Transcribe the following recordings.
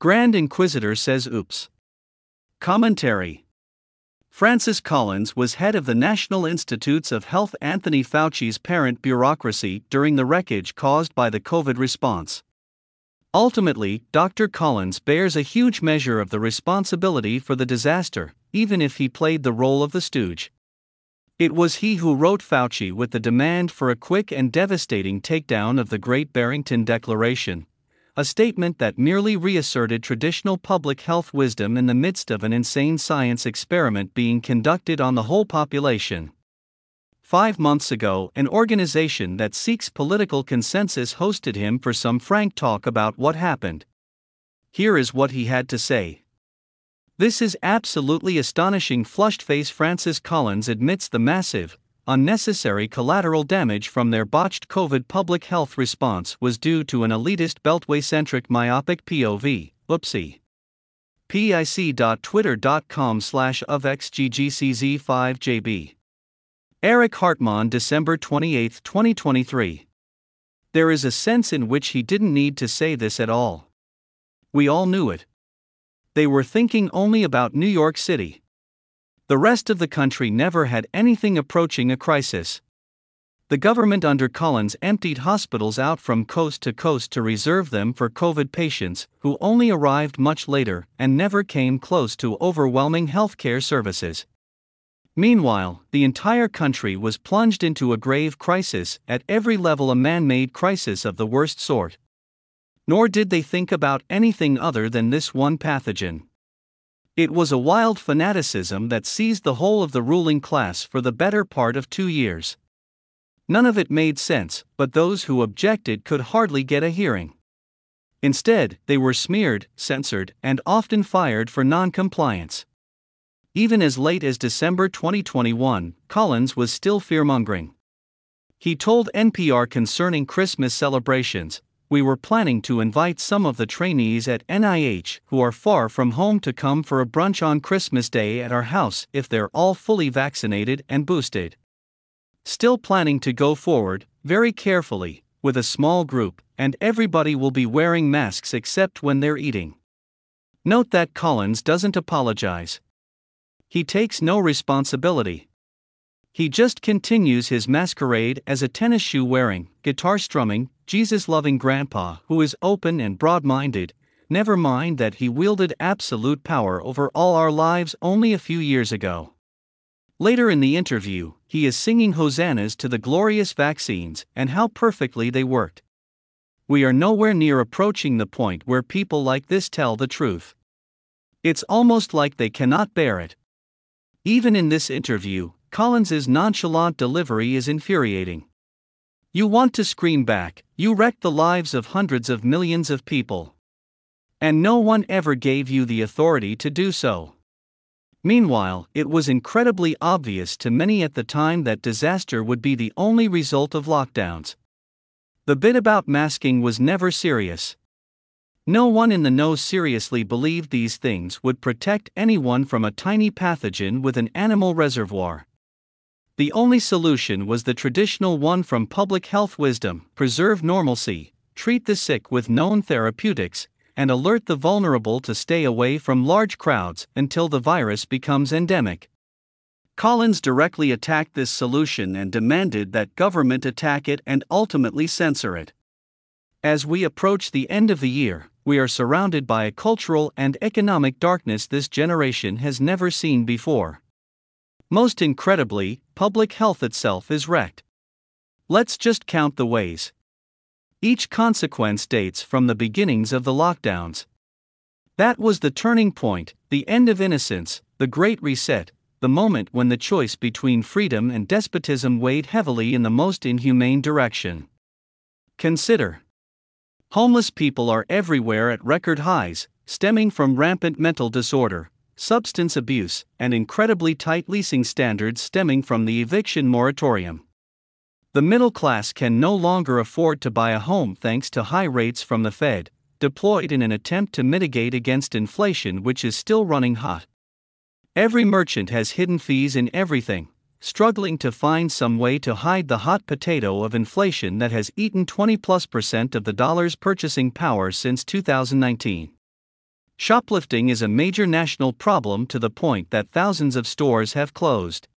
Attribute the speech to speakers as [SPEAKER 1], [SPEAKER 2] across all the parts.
[SPEAKER 1] Grand Inquisitor says oops. Commentary Francis Collins was head of the National Institutes of Health Anthony Fauci's parent bureaucracy during the wreckage caused by the COVID response. Ultimately, Dr. Collins bears a huge measure of the responsibility for the disaster, even if he played the role of the stooge. It was he who wrote Fauci with the demand for a quick and devastating takedown of the Great Barrington Declaration, a statement that merely reasserted traditional public health wisdom in the midst of an insane science experiment being conducted on the whole population. Five months ago, an organization that seeks political consensus hosted him for some frank talk about what happened. Here is what he had to say. This is absolutely astonishing. Flushed face Francis Collins admits the massive, unnecessary collateral damage from their botched COVID public health response was due to an elitist beltway centric myopic POV. Oopsie. pic.twitter.com slash of xggcz5jb. Eric Hartmann, December 28, 2023. There is a sense in which he didn't need to say this at all. We all knew it. They were thinking only about New York City. The rest of the country never had anything approaching a crisis. The government under Collins emptied hospitals out from coast to coast to reserve them for COVID patients, who only arrived much later and never came close to overwhelming healthcare services. Meanwhile, the entire country was plunged into a grave crisis, at every level, a man made crisis of the worst sort. Nor did they think about anything other than this one pathogen. It was a wild fanaticism that seized the whole of the ruling class for the better part of two years. None of it made sense, but those who objected could hardly get a hearing. Instead, they were smeared, censored, and often fired for noncompliance. Even as late as December 2021, Collins was still fearmongering. He told NPR concerning Christmas celebrations we were planning to invite some of the trainees at NIH who are far from home to come for a brunch on Christmas Day at our house if they're all fully vaccinated and boosted. Still planning to go forward, very carefully, with a small group, and everybody will be wearing masks except when they're eating. Note that Collins doesn't apologize. He takes no responsibility. He just continues his masquerade as a tennis shoe wearing, guitar strumming, Jesus loving grandpa who is open and broad minded, never mind that he wielded absolute power over all our lives only a few years ago. Later in the interview, he is singing hosannas to the glorious vaccines and how perfectly they worked. We are nowhere near approaching the point where people like this tell the truth. It's almost like they cannot bear it. Even in this interview, Collins's nonchalant delivery is infuriating. You want to scream back, you wrecked the lives of hundreds of millions of people. And no one ever gave you the authority to do so. Meanwhile, it was incredibly obvious to many at the time that disaster would be the only result of lockdowns. The bit about masking was never serious. No one in the know seriously believed these things would protect anyone from a tiny pathogen with an animal reservoir. The only solution was the traditional one from public health wisdom preserve normalcy, treat the sick with known therapeutics, and alert the vulnerable to stay away from large crowds until the virus becomes endemic. Collins directly attacked this solution and demanded that government attack it and ultimately censor it. As we approach the end of the year, we are surrounded by a cultural and economic darkness this generation has never seen before. Most incredibly, public health itself is wrecked. Let's just count the ways. Each consequence dates from the beginnings of the lockdowns. That was the turning point, the end of innocence, the Great Reset, the moment when the choice between freedom and despotism weighed heavily in the most inhumane direction. Consider Homeless people are everywhere at record highs, stemming from rampant mental disorder, substance abuse, and incredibly tight leasing standards stemming from the eviction moratorium. The middle class can no longer afford to buy a home thanks to high rates from the Fed, deployed in an attempt to mitigate against inflation, which is still running hot. Every merchant has hidden fees in everything, struggling to find some way to hide the hot potato of inflation that has eaten 20 plus percent of the dollar's purchasing power since 2019. Shoplifting is a major national problem to the point that thousands of stores have closed.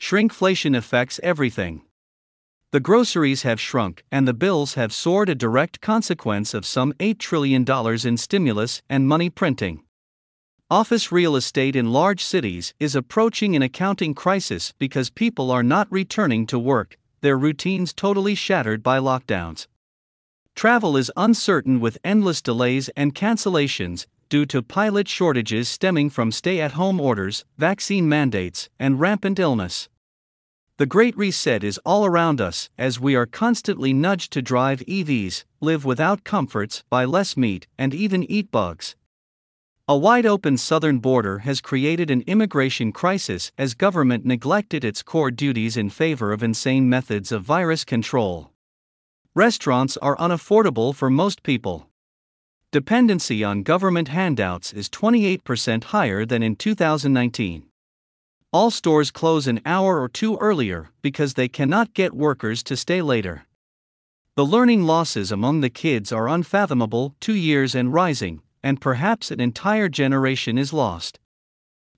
[SPEAKER 1] Shrinkflation affects everything. The groceries have shrunk, and the bills have soared, a direct consequence of some $8 trillion in stimulus and money printing. Office real estate in large cities is approaching an accounting crisis because people are not returning to work, their routines totally shattered by lockdowns. Travel is uncertain with endless delays and cancellations due to pilot shortages stemming from stay at home orders, vaccine mandates, and rampant illness. The Great Reset is all around us as we are constantly nudged to drive EVs, live without comforts, buy less meat, and even eat bugs. A wide open southern border has created an immigration crisis as government neglected its core duties in favor of insane methods of virus control. Restaurants are unaffordable for most people. Dependency on government handouts is 28% higher than in 2019. All stores close an hour or two earlier because they cannot get workers to stay later. The learning losses among the kids are unfathomable, two years and rising, and perhaps an entire generation is lost.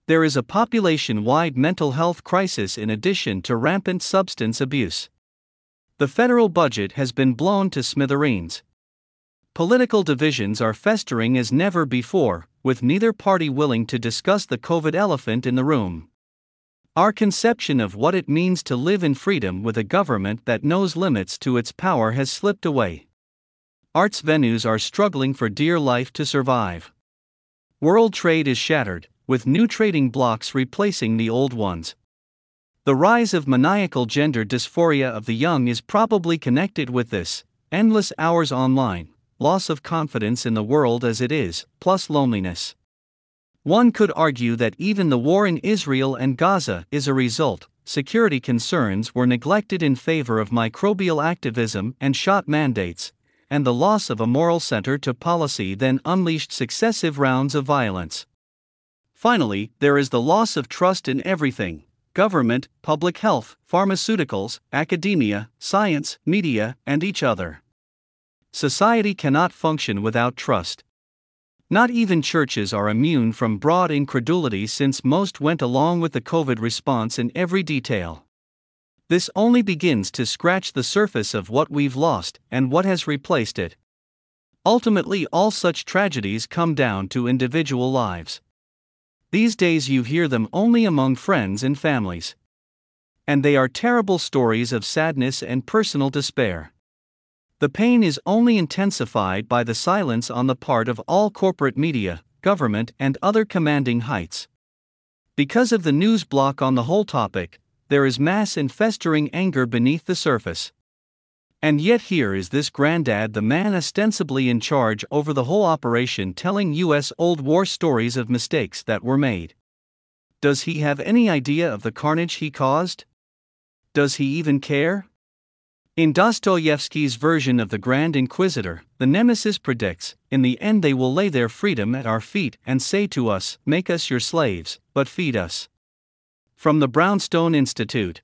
[SPEAKER 1] There is a population wide mental health crisis in addition to rampant substance abuse. The federal budget has been blown to smithereens. Political divisions are festering as never before, with neither party willing to discuss the COVID elephant in the room. Our conception of what it means to live in freedom with a government that knows limits to its power has slipped away arts venues are struggling for dear life to survive. World trade is shattered, with new trading blocs replacing the old ones. The rise of maniacal gender dysphoria of the young is probably connected with this endless hours online, loss of confidence in the world as it is, plus loneliness. One could argue that even the war in Israel and Gaza is a result. Security concerns were neglected in favor of microbial activism and shot mandates, and the loss of a moral center to policy then unleashed successive rounds of violence. Finally, there is the loss of trust in everything government, public health, pharmaceuticals, academia, science, media, and each other. Society cannot function without trust. Not even churches are immune from broad incredulity since most went along with the COVID response in every detail. This only begins to scratch the surface of what we've lost and what has replaced it. Ultimately, all such tragedies come down to individual lives. These days, you hear them only among friends and families. And they are terrible stories of sadness and personal despair. The pain is only intensified by the silence on the part of all corporate media, government, and other commanding heights. Because of the news block on the whole topic, there is mass and festering anger beneath the surface. And yet, here is this granddad, the man ostensibly in charge over the whole operation, telling US old war stories of mistakes that were made. Does he have any idea of the carnage he caused? Does he even care? In Dostoevsky's version of the Grand Inquisitor, the Nemesis predicts In the end, they will lay their freedom at our feet and say to us, Make us your slaves, but feed us. From the Brownstone Institute